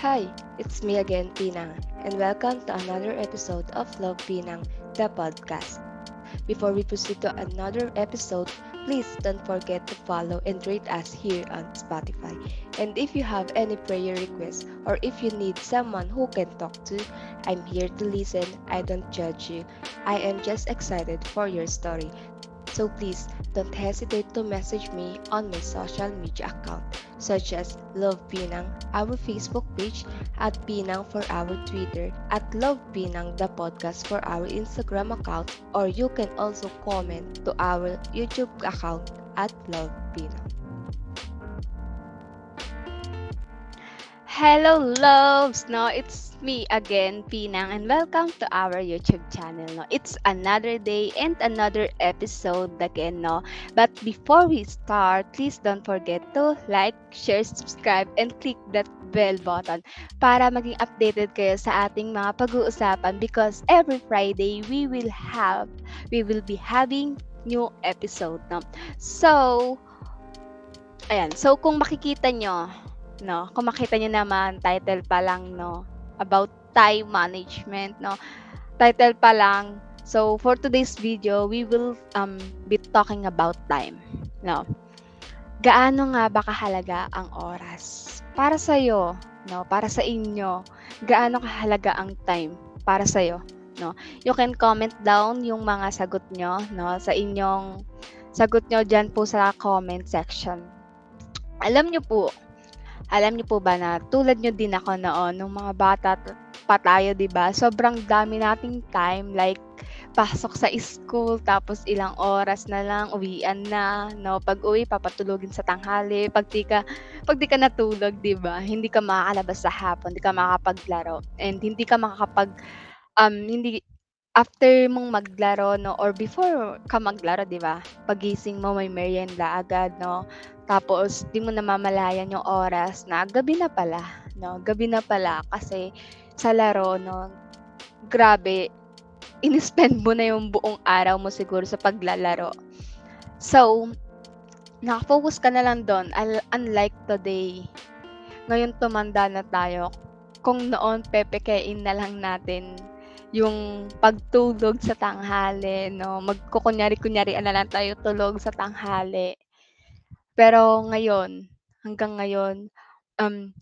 Hi, it's me again, Pinang, and welcome to another episode of Love Pinang, the podcast. Before we proceed to another episode, please don't forget to follow and rate us here on Spotify. And if you have any prayer requests or if you need someone who can talk to, I'm here to listen. I don't judge you. I am just excited for your story. So please don't hesitate to message me on my social media account such as Love Pinang, our Facebook page, at Pinang for our Twitter, at Love Pinang the podcast for our Instagram account, or you can also comment to our YouTube account at Love Pinang. Hello loves! No, it's me again, Pinang, and welcome to our YouTube channel. No, it's another day and another episode again. No, but before we start, please don't forget to like, share, subscribe, and click that bell button para maging updated kayo sa ating mga pag-uusapan because every Friday we will have, we will be having new episode. No, so ayan. So kung makikita nyo no? Kung makita niyo naman, title pa lang, no? About time management, no? Title pa lang. So, for today's video, we will um, be talking about time, no? Gaano nga ba kahalaga ang oras? Para sa iyo, no? Para sa inyo, gaano kahalaga ang time para sa iyo, no? You can comment down yung mga sagot nyo, no? Sa inyong sagot nyo dyan po sa comment section. Alam nyo po, alam niyo po ba na tulad niyo din ako noon nung mga bata pa tayo, 'di ba? Sobrang dami nating time like pasok sa school tapos ilang oras na lang uwian na, no? Pag-uwi papatulogin sa tanghali, pag di ka pag di ka natulog, 'di ba? Hindi ka makakalabas sa hapon, hindi ka makakapaglaro and hindi ka makakapag um hindi after mong maglaro no or before ka maglaro, 'di ba? Pagising mo may merienda agad, no? Tapos di mo namamalayan yung oras na gabi na pala, 'no? Gabi na pala kasi sa laro 'no, grabe ini-spend mo na yung buong araw mo siguro sa paglalaro. So, naka-focus ka na lang do'n unlike today. Ngayon tumanda na tayo, kung noon pepekein na lang natin yung pagtulog sa tanghali 'no, magkukunyari-kunyarian na lang tayo tulog sa tanghali. Pero ngayon, hanggang ngayon, um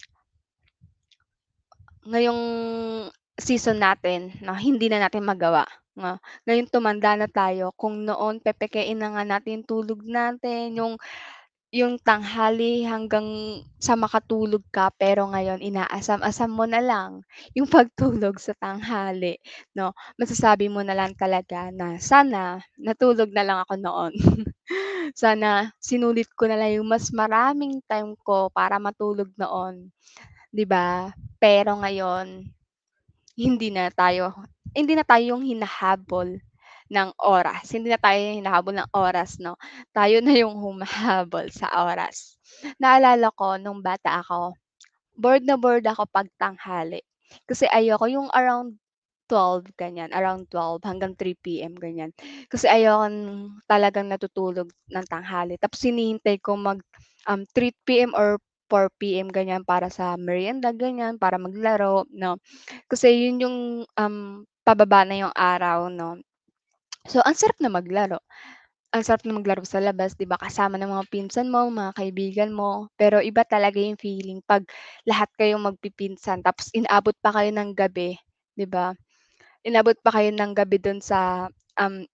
ngayong season natin na hindi na natin magawa, nga ngayon tumanda na tayo, kung noon pepekein na nga natin tulog natin, yung yung tanghali hanggang sa makatulog ka, pero ngayon inaasam-asam mo na lang yung pagtulog sa tanghali, 'no? Masasabi mo na lang talaga na, "Sana natulog na lang ako noon." Sana sinulit ko na lang yung mas maraming time ko para matulog noon, 'di ba? Pero ngayon, hindi na tayo hindi na tayo yung hinahabol ng oras, hindi na tayo hinahabol ng oras 'no, tayo na yung humahabol sa oras. Naalala ko nung bata ako, bored na bored ako 'pag tanghali, kasi ayoko yung around 12 ganyan, around 12 hanggang 3 PM ganyan. Kasi ayoko talagang natutulog ng tanghali tapos hinihintay ko mag, um, 3 PM or 4 PM ganyan para sa merienda ganyan, para maglaro 'no. Kasi yun yung, um, pababa na yung araw 'no. So ang sarap na maglaro, ang sarap na maglaro sa labas 'di ba, kasama ng mga pinsan mo, mga kaibigan mo. Pero iba talaga yung feeling 'pag lahat kayong magpipinsan tapos inaabot pa kayo ng gabi, 'di ba? Inabot pa kayo ng gabi dun sa, um,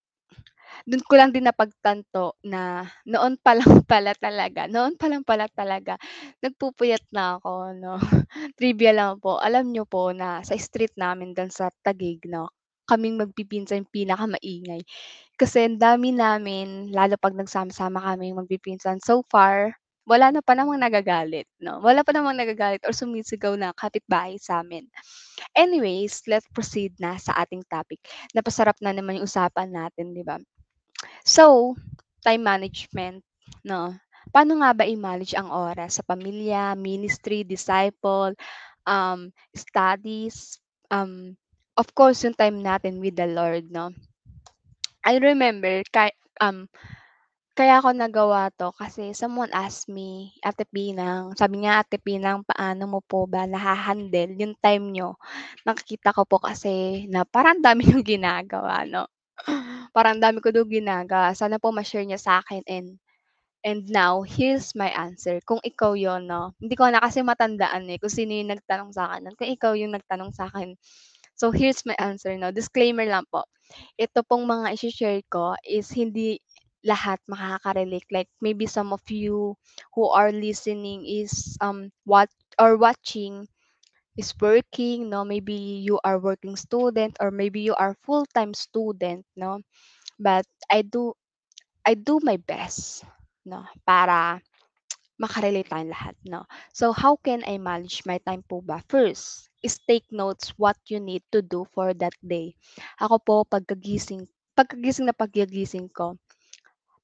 dun ko lang din napagtanto na noon pa lang pala talaga, noon pa lang pala talaga nagpupuyat na ako 'no. Trivia lang po, alam niyo po na sa street namin dun sa Taguig 'no, kaming magpipinsan yung pinakamaingay. Kasi ang dami namin lalo 'pag nagsama-sama kaming magpipinsan. So far, wala na pa namang nagagalit 'no, wala pa namang nagagalit or sumisigaw na kapitbahay sa'min. Anyways, let's proceed na sa ating topic. Napasarap na naman yung usapan natin, 'di ba? So, time management 'no, paano nga ba i-manage ang oras sa pamilya, ministry, disciple, um, studies, um, of course yung time natin with the Lord 'no. I remember kay um, Kaya ko nagawa 'to kasi someone asked me, "Ate Pinang," sabi niya, "Ate Pinang, paano mo po ba naha-handle yung time niyo?" Nakikita ko po kasi na parang ang dami niyong ginagawa 'no, parang ang dami ko daw ginagawa. Sana po ma-share niya sa'kin and and now here's my answer. Kung ikaw yun 'no, hindi ko na kasi matandaan, eh, kung sino yung nagtanong sa'kin nun, kung ikaw yung nagtanong sa'kin. So here's my answer 'no, disclaimer lang po. Ito pong mga ishi-share ko is hindi lahat makaka-relate. Like maybe some of you who are listening is, um, watch or watching is working 'no, maybe you are working student or maybe you are full-time student 'no. But I do I do my best 'no, para maka-relate tayong lahat 'no. So how can I manage my time po ba? First is take notes what you need to do for that day. Ako po pagkagising pagkagising na pagkagising ko,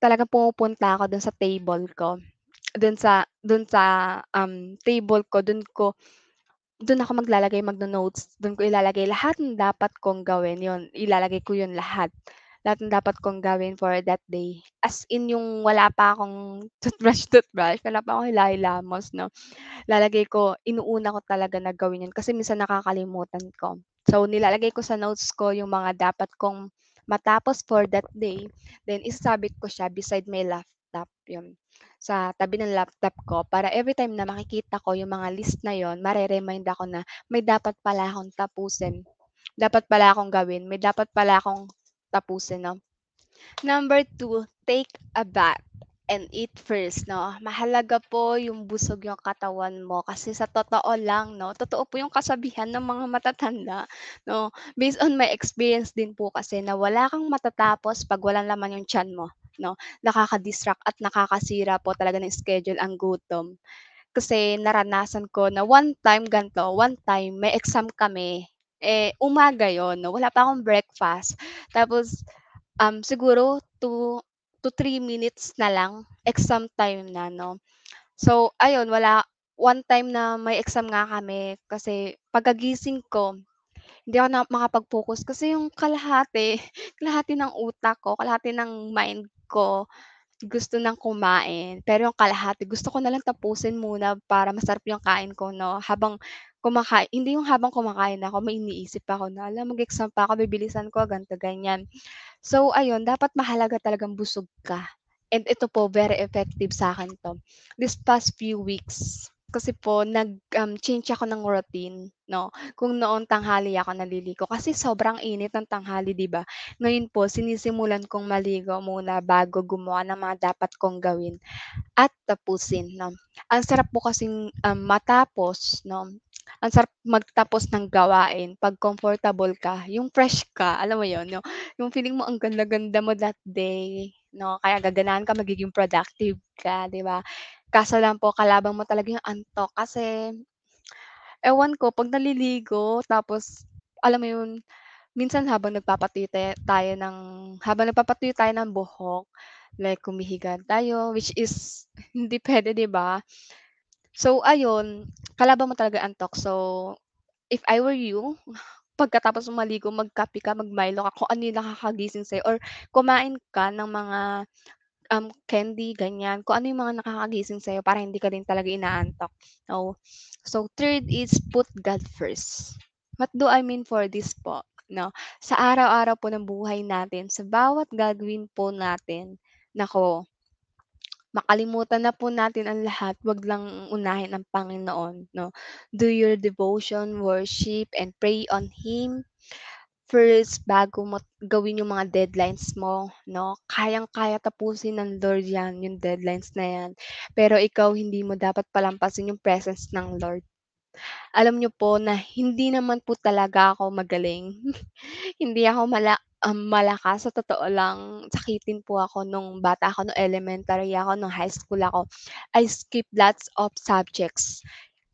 talagang pumupunta ako dun sa table ko, dun sa dun sa, um, table ko dun ko dun ako maglalagay magno-notes, dun ko ilalagay lahat ng dapat kong gawin, yun ilalagay ko yun lahat. Lahat ng dapat kong gawin for that day. As in yung wala pa akong toothbrush-toothbrush, wala pa akong hila-hilamos 'no, lalagay ko inuuna ko talaga na gawin yun kasi minsan nakakalimutan ko. So nilalagay ko sa notes ko yung mga dapat kong matapos for that day, then isasabit ko siya beside my laptop, yun. Sa tabi ng laptop ko para everytime na makikita ko yung mga list na yun, mare-remind ako na may dapat pala akong tapusin, dapat pala akong gawin, may dapat pala akong tapusin 'no. Number two, take a bath and eat first 'no. Mahalaga po yung busog yung katawan mo kasi sa totoo lang 'no, totoo po yung kasabihan ng mga matatanda 'no. Based on my experience din po kasi na wala kang matatapos 'pag walang laman yung tiyan mo 'no. Nakaka-distract at nakakasira po talaga ng schedule ang gutom. Kasi naranasan ko na one time gan'to, one time may exam kami, eh, umaga yun 'no, wala pa akong breakfast tapos, um, siguro two to three minutes na lang exam time na 'no. So ayun wala one time na may exam nga kami kasi pagkagising ko, hindi ako na makapag-focus kasi yung kalahati, kalahati ng utak ko, kalahati ng mind ko gusto ng kumain, pero yung kalahati gusto ko nalang tapusin muna para masarap yung kain ko 'no, habang kumakain hindi yung habang kumakain ako may iniisip ako na, "Hala mag-exam pa ako bibilisan ko," ganito, ganyan. So ayun, dapat mahalaga talagang busog ka and ito po very effective sa'kin 'to. This past few weeks kasi po nag, um, change ako ng routine 'no. Kung noon tanghali ako naliligo kasi sobrang init ng tanghali 'di ba? Ngayon po sinisimulan kong maligo muna bago gumawa ng mga dapat kong gawin at tapusin 'no. Ang sarap po kasing, um, matapos 'no, ang sarap magtapos ng gawain 'pag comfortable ka, yung fresh ka, alam mo yun, yung yung feeling mo ang ganda-ganda mo that day 'no, kaya gaganahan ka, magiging productive ka, 'di ba? Kaso lang po kalaban mo talaga yung antok kasi ewan ko 'pag naliligo tapos alam mo yun, minsan habang nagpapatuyo taya tayo ng habang nagpapatuyo tayo ng buhok, like humihiga tayo which is hindi puwede 'di ba? So ayun, kalaban mo talaga antok. So, if I were you, pagkatapos mong maligo magkape ka, mag-Milo ka, kung ano yung nakakagising sa'yo or kumain ka ng mga, um, candy ganyan, kung ano yung mga nakakagising sa'yo para hindi ka din talaga inaantok, oo. So third is put God first. What do I mean for this po 'no, sa araw-araw po ng buhay natin, sa bawat gagawin po natin, naku makalimutan na po natin ang lahat, 'wag lang unahin ang Panginoon 'no. Do your devotion, worship, and pray on Him first bago mo gawin yung mga deadlines mo 'no. Kayang-kaya tapusin ng Lord 'yan, yung deadlines na 'yan, pero ikaw hindi mo dapat palampasin yung presence ng Lord. Alam niyo po na hindi naman po talaga ako magaling. Hindi ako mala um, malakas sa totoo lang, sakitin po ako nung bata ako, nung elementary ako, nung high school ako. I skip lots of subjects.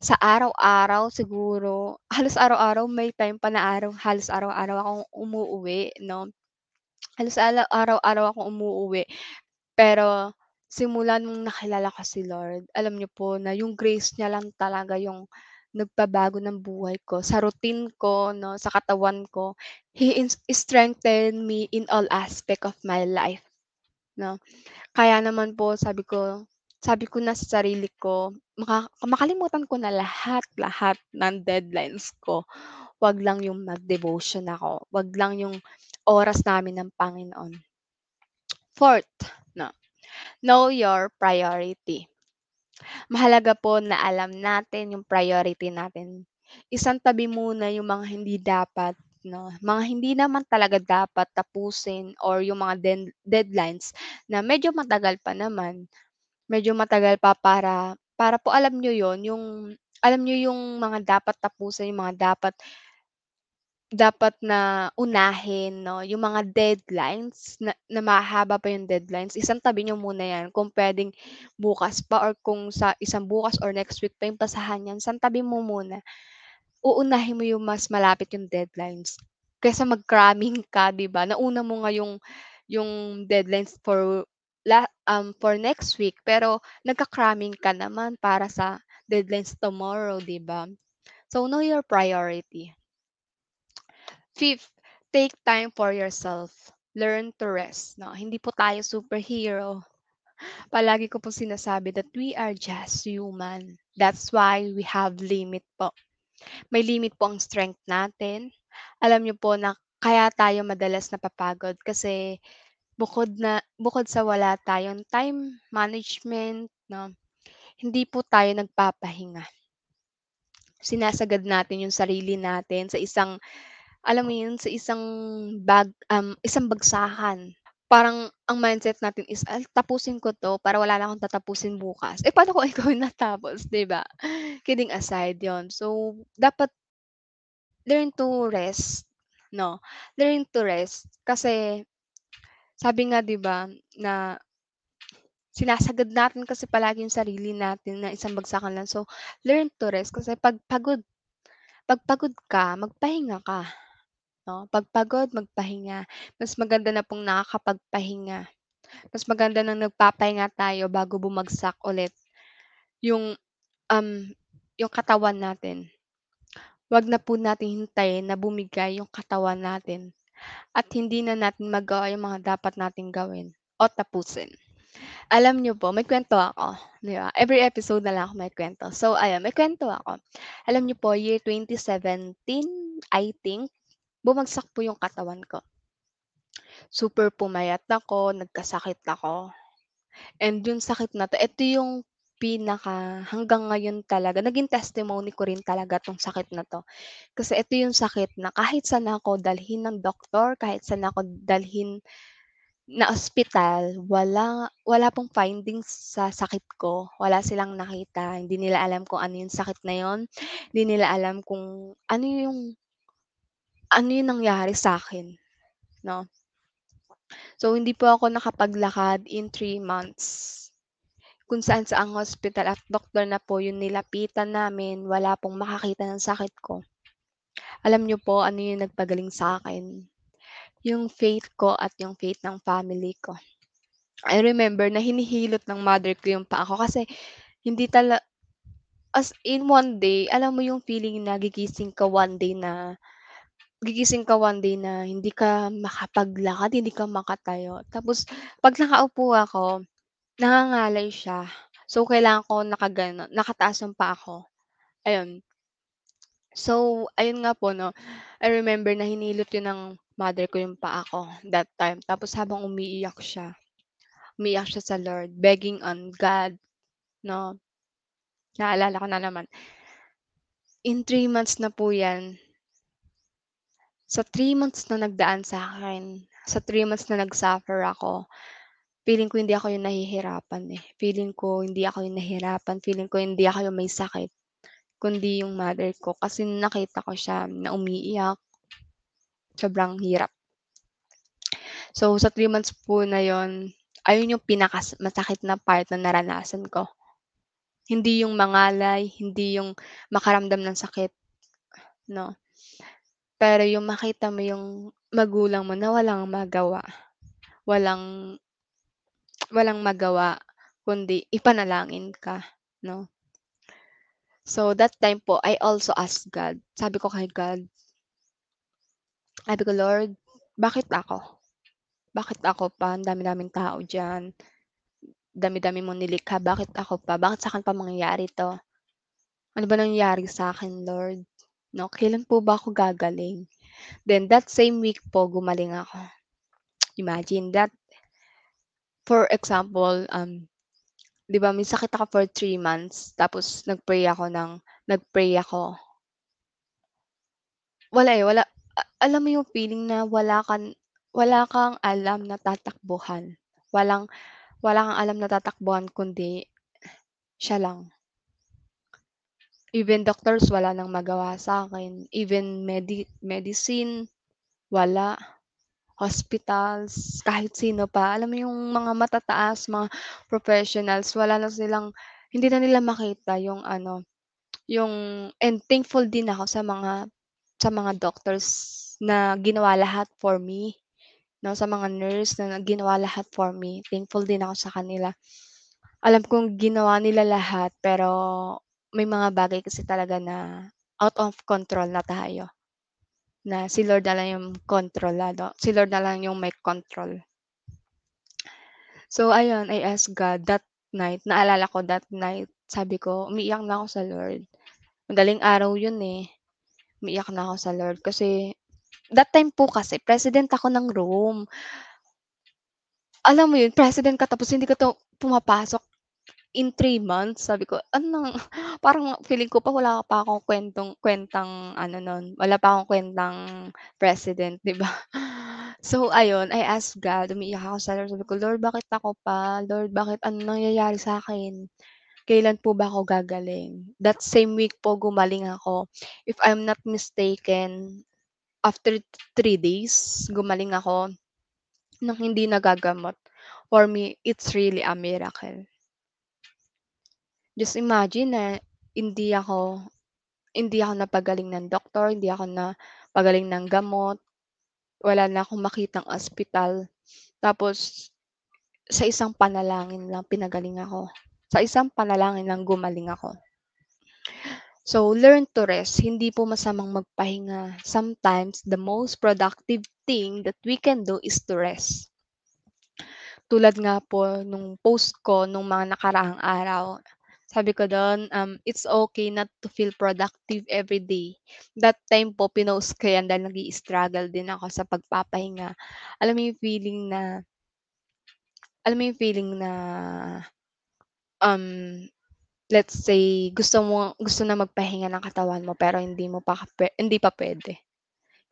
Sa araw-araw siguro halos araw-araw may time pa na araw halos araw-araw akong umuuwi 'no. Halos araw-araw akong umuuwi. Pero simula nung nakilala ko si Lord, alam niyo po na yung grace niya lang talaga yung nagpabago ng buhay ko, sa routine ko 'no, sa katawan ko. He strengthened me in all aspect of my life. 'no. Kaya naman po sabi ko sabi ko na sa sarili ko, maka makalimutan ko na lahat-lahat ng deadlines ko. 'Wag lang yung mag-devotion ako, 'wag lang yung oras namin ng Panginoon. Fourth, 'no, know your priority. Mahalaga po na alam natin yung priority natin. Isantabi muna yung mga hindi dapat 'no, mga hindi naman talaga dapat tapusin or yung mga den deadlines na medyo matagal pa naman. Medyo matagal pa para para po alam niyo yun, yung alam niyo yung mga dapat tapusin, yung mga dapat dapat na unahin 'no, yung mga deadlines na na mahahaba pa yung deadlines, isantabi niyo muna 'yan. Kung puwedeng bukas pa or kung sa isang bukas or next week pa yung basahan niyan, santabi mo muna. Uunahin mo yung mas malapit yung deadlines kaysa mag-cramming ka, 'di ba? Nauna mo nga yung yung deadlines for la um, for next week pero nagka-cramming ka naman para sa deadlines tomorrow, 'di ba? So, know your priority. Fifth, take time for yourself. Learn to rest 'no. Hindi po tayo superhero. Palagi ko pong sinasabi that we are just human. That's why we have limit po. May limit po ang strength natin. Alam niyo po na kaya tayo madalas napapagod kasi bukod na bukod sa wala tayong time management 'no, hindi po tayo nagpapahinga. Sinasagad natin yung sarili natin sa isang alam mo yun, sa isang bag um, isang bagsakan. Parang ang mindset natin is, "Ay tapusin ko 'to para wala na akong tatapusin bukas." Eh, paano kung ikaw yung natapos, 'di ba? Kidding aside yon So, dapat learn to rest 'no, learn to rest kasi sabi nga 'di ba na sinasagad natin kasi palagi yung sarili natin na isang bagsakan lang. So, learn to rest kasi 'pag pagod 'pag pagod ka, magpahinga ka. 'No, 'pag pagod magpahinga. Mas maganda na pong nakakapagpahinga. Mas maganda ng nagpapahinga tayo bago bumagsak ulit yung, um, yung katawan natin. 'Wag na po nating hintayin na bumigay yung katawan natin at hindi na natin magawa yung mga dapat nating gawin o tapusin. Alam niyo po, may kuwento ako, 'di ba? Every episode na lang ako may kuwento. So ayun, may kuwento ako. Alam niyo po, year 2017, I think, bumagsak po yung katawan ko. Super pumayat ako, nagkasakit ako. And yung sakit na 'to, ito yung pinaka hanggang ngayon talaga naging testimony ko rin talaga 'tong sakit na 'to. Kasi ito yung sakit na kahit saan ako dalhin ng doktor, kahit saan ako dalhin na ospital, wala wala pong findings sa sakit ko. Wala silang nakita, hindi nila alam kung ano yung sakit na yun, hindi nila alam kung ano yung ano yung nangyari sa'kin, 'no. So, hindi po ako nakapaglakad in 3 months. Kung saan-saang hospital at doktor na po yung nilapitan namin, wala pong makakita ng sakit ko. Alam niyo po ano yung nagpagaling sa'kin? Yung faith ko at yung faith ng family ko. I remember na hinihilot ng mother ko yung paa ko kasi hindi tala as in one day, alam mo yung feeling na gigising ka one day na gigising ka one day na hindi ka makapaglakad, hindi ka makatayo. Tapos 'pag nakaupo ako, nangangalay siya. So, kailangan ko nakagano nakataas yung paa ko, ayun. So, ayun nga po 'no, I remember na hinilot yun ng mother ko yung paa ko that time. Tapos habang umiiyak siya, umiiyak siya sa Lord, begging on God 'no. Naalala ko na naman. In 3 months na po 'yan. Sa 3 months na nagdaan sa'kin, sa 3 months na nag-suffer ako, feeling ko hindi ako yung nahihirapan, eh. Feeling ko hindi ako yung nahirapan, feeling ko hindi ako yung may sakit, kundi yung mother ko. Kasi nakita ko siya na umiiyak, sobrang hirap. So, sa 3 months po na yun, ayun yung pinakas masakit na part na naranasan ko. Hindi yung mangalay, hindi yung makaramdam ng sakit, 'no. Pero yung makita mo yung magulang mo na walang magawa, walang walang magawa kundi ipanalangin ka, 'no. So, that time po I also asked God, sabi ko kay God sabi ko, "Lord, bakit ako? Bakit ako pa? Ang dami-daming tao diyan. Dami-dami mong nilikha, bakit ako pa? Bakit sa'kin pa mangyayari 'to? Ano ba nangyayari sa'kin Lord? 'No, kailan po ba ako gagaling? Then that same week po gumaling ako. Imagine that. For example, um, 'di ba may sakit ako for 3 months tapos nag-pray ako ng nag-pray ako. Wala, eh, wala alam mo yung feeling na wala kang wala kang alam na tatakbuhan. Walang wala kang alam na tatakbuhan kundi siya lang. Even doctors wala ng magawa sa'kin, even medi medicine, wala. Hospitals, kahit sino pa, alam mo yung mga matataas, mga professionals, wala na silang hindi na nila makita yung ano, yung and thankful din ako sa mga sa mga doctors na ginawa lahat for me, 'no, sa mga nurse na ginawa lahat for me, thankful din ako sa kanila. Alam kong ginawa nila lahat pero may mga bagay kasi talaga na out of control na tayo. Na si Lord na lang yung kontrolado, si Lord na lang yung may control. So ayun, I asked God that night, naalala ko that night, sabi ko umiiyak na ako sa Lord. Madaling araw yun, eh, umiiyak na ako sa Lord kasi that time po kasi president ako ng room. Alam mo yun, president ka tapos hindi ka to pumapasok in 3 months, sabi ko, ano ng parang feeling ko pa wala pa akong kuwentong kuwentang ano nun, wala pa akong kuwentang president, 'di ba? So ayun, I asked God, umiiyak ako sa Lord, sabi ko, "Lord bakit ako pa? Lord bakit anong nangyayari sa'kin? Kailan po ba ako gagaling?" That same week po gumaling ako. If I'm not mistaken, after 3 days gumaling ako ng hindi nagagamot. For me, it's really a miracle. Just imagine na hindi ako hindi ako napagaling ng doktor, hindi ako napagaling ng gamot, wala na akong makitang ospital. Tapos sa isang panalangin lang pinagaling ako. Sa isang panalangin lang gumaling ako. So, learn to rest, hindi po masamang magpahinga. Sometimes the most productive thing that we can do is to rest. Tulad nga po nung post ko nung mga nakaraang araw, sabi ko dun, um, "It's okay not to feel productive every day." That time po pinost ko yan dahil nag-i-struggle din ako sa pagpapahinga. Alam mo yung feeling na alam mo yung feeling na, um, let's say gusto mo gusto na magpahinga ng katawan mo pero hindi mo pa hindi pa puwede.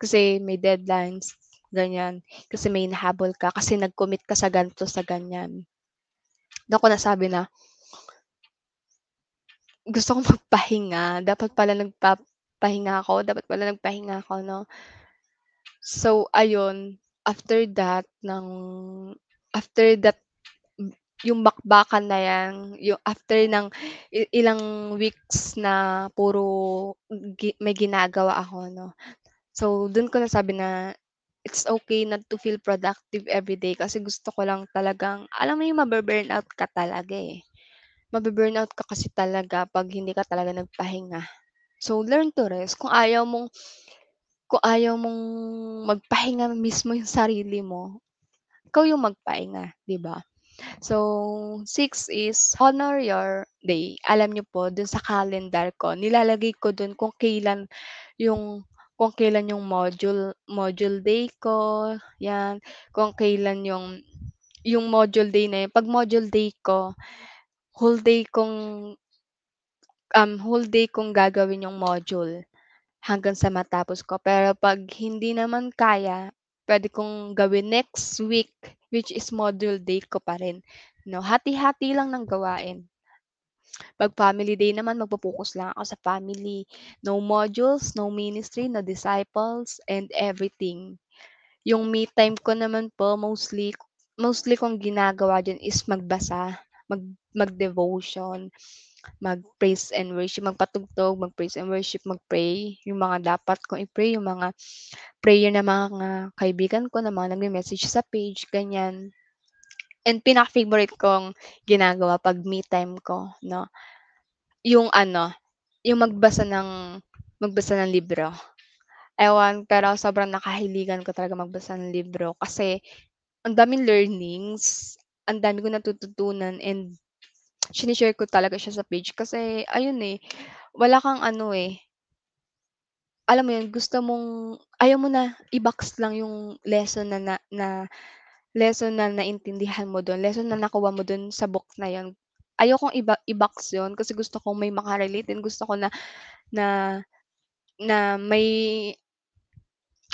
Kasi may deadlines, ganyan. Kasi may hinahabol ka, kasi nag-commit ka sa ganito, sa ganyan. Dun ko nasabi na gusto kong magpahinga, dapat pala nagpapahinga ako, dapat pala nagpahinga ako 'no. So ayun, after that ng after that yung bakbakan na yan, yung after ng ilang weeks na puro gi may ginagawa ako 'no. So dun ko nasabi na, it's okay not to feel productive everyday kasi gusto ko lang talagang alam mo yung mabu-burnout ka talaga, eh. Mabu-burnout ka kasi talaga 'pag hindi ka talaga nagpahinga. So learn to rest, kung ayaw mong kung ayaw mong magpahinga mismo yung sarili mo, ikaw yung magpahinga, 'di ba? So, 6 is honor your day. Alam niyo po dun sa calendar ko nilalagay ko dun kung kailan yung kung kailan yung module module day ko, yan. Kung kailan yung yung module day na yun, 'pag module day ko, whole day kong um, whole day kong gagawin yung module hanggang sa matapos ko. Pero 'pag hindi naman kaya, puwede kong gawin next week, which is module day ko pa rin 'no. Hati-hati lang ng gawain. 'Pag family day naman magfo-focus lang ako sa family. No modules, no ministry, no disciples, and everything. Yung me time ko naman po mostly mostly kong ginagawa diyan is magbasa, mag mag-devotion, mag-praise and worship, magpatugtog, mag-praise and worship, mag-pray, yung mga dapat kong i-pray, yung mga prayer ng mga kaibigan ko na mga nagme-message sa page, ganyan. And pinaka-favorite kong ginagawa 'pag me time ko 'no, yung ano, yung magbasa ng magbasa ng libro. Ewan, pero sobrang nakahiligan ko talaga magbasa ng libro kasi ang daming learnings, ang dami kong natututunan and shine-share ko talaga siya sa page kasi ayun, eh, wala kang ano, eh alam mo yun, gusto mong ayaw mo na i-box lang yung lesson na na na lesson na naintindihan mo dun, lesson na nakuha mo dun sa book na yun. Ayokong iba i-box yun kasi gusto kong may maka-relate din, gusto ko na na na may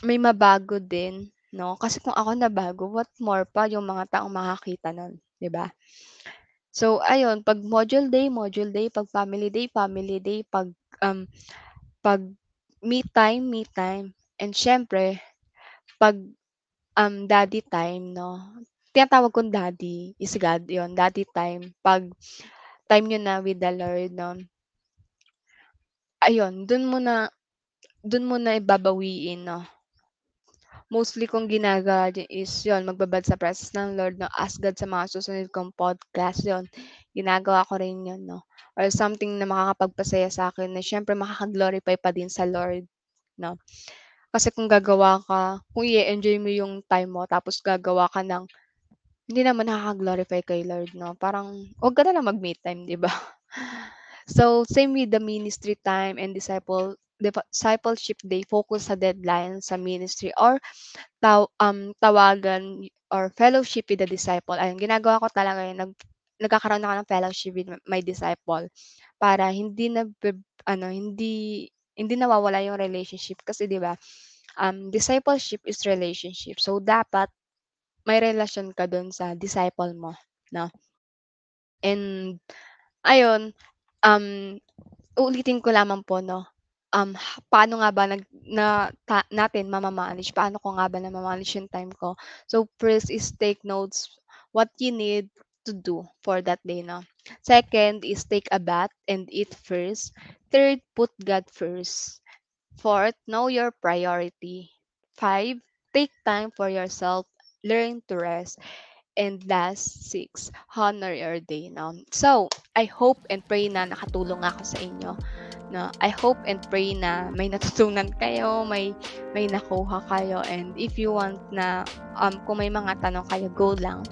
may mabago din 'no, kasi kung ako nabago, what more pa yung mga taong makakita nun, 'di ba? So ayun, 'pag module day, module day, 'pag family day, family day, 'pag, um, 'pag me time, me time, and siyempre 'pag, um, daddy time 'no, tinatawag kong daddy is God, yun, daddy time, 'pag time niyo na with the Lord 'no. Ayun, dun mo na dun mo na babawiin 'no. Mostly kong ginagawa diyan is yun, magbabad sa presence ng Lord 'no, ask God sa mga susunod kong podcast, yun, ginagawa ko rin yun 'no, or something na makakapagpasaya sa'kin na siyempre makaka-glorify pa din sa Lord 'no. Kasi kung gagawa ka kung i-e-enjoy mo yung time mo tapos gagawa ka ng hindi naman nakaka-glorify kay Lord 'no, parang 'wag ka na lang mag-me time, 'di ba? So, same with the ministry time and disciple discipleship day, focus sa deadline sa ministry or taw um, tawagan or fellowship with the disciple. Ayun, ginagawa ko talaga yun, nag nagkakaroon ako ng fellowship with my disciple para hindi nagbe ano, hindi hindi nawawala yung relationship kasi 'di ba, um, discipleship is relationship. So, dapat may relasyon ka dun sa disciple mo 'no. And ayun, um, uulitin ko lamang po 'no, um, paano nga ba nag na ta natin mama-manage, paano ko nga ba nama-manage yung time ko. So, first is take notes what you need to do for that day 'no. Second is take a bath and eat first. Third, put God first. Fourth, know your priority. Five, take time for yourself, learn to rest. And last, six, honor your day 'no. So, I hope and pray na nakatulong ako sa inyo 'no. I hope and pray na may natutunan kayo, may may nakuha kayo and if you want na, um, kung may mga tanong kayo, go lang.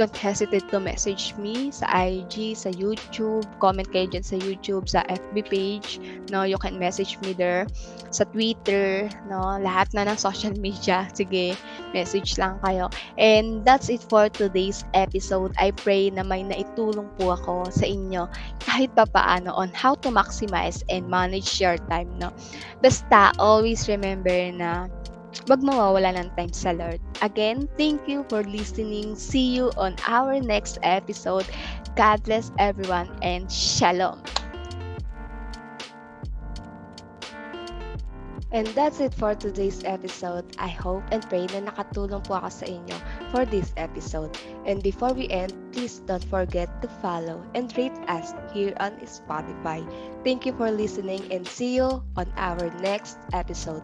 Don't hesitate to message me sa IG, sa YouTube, comment kayo diyan sa YouTube, sa FB page 'no, you can message me there. Sa Twitter 'no, lahat na ng social media, sige message lang kayo. And that's it for today's episode. I pray na may naitulong po ako sa inyo kahit papaano on how to maximize and manage your time 'no. Basta always remember na 'wag mawawala ng time sa Lord. Again, thank you for listening. See you on our next episode. God bless everyone and shalom. And that's it for today's episode. I hope and pray na nakatulong po ako sa inyo for this episode. And before we end, please don't forget to follow and rate us here on Spotify. Thank you for listening and see you on our next episode.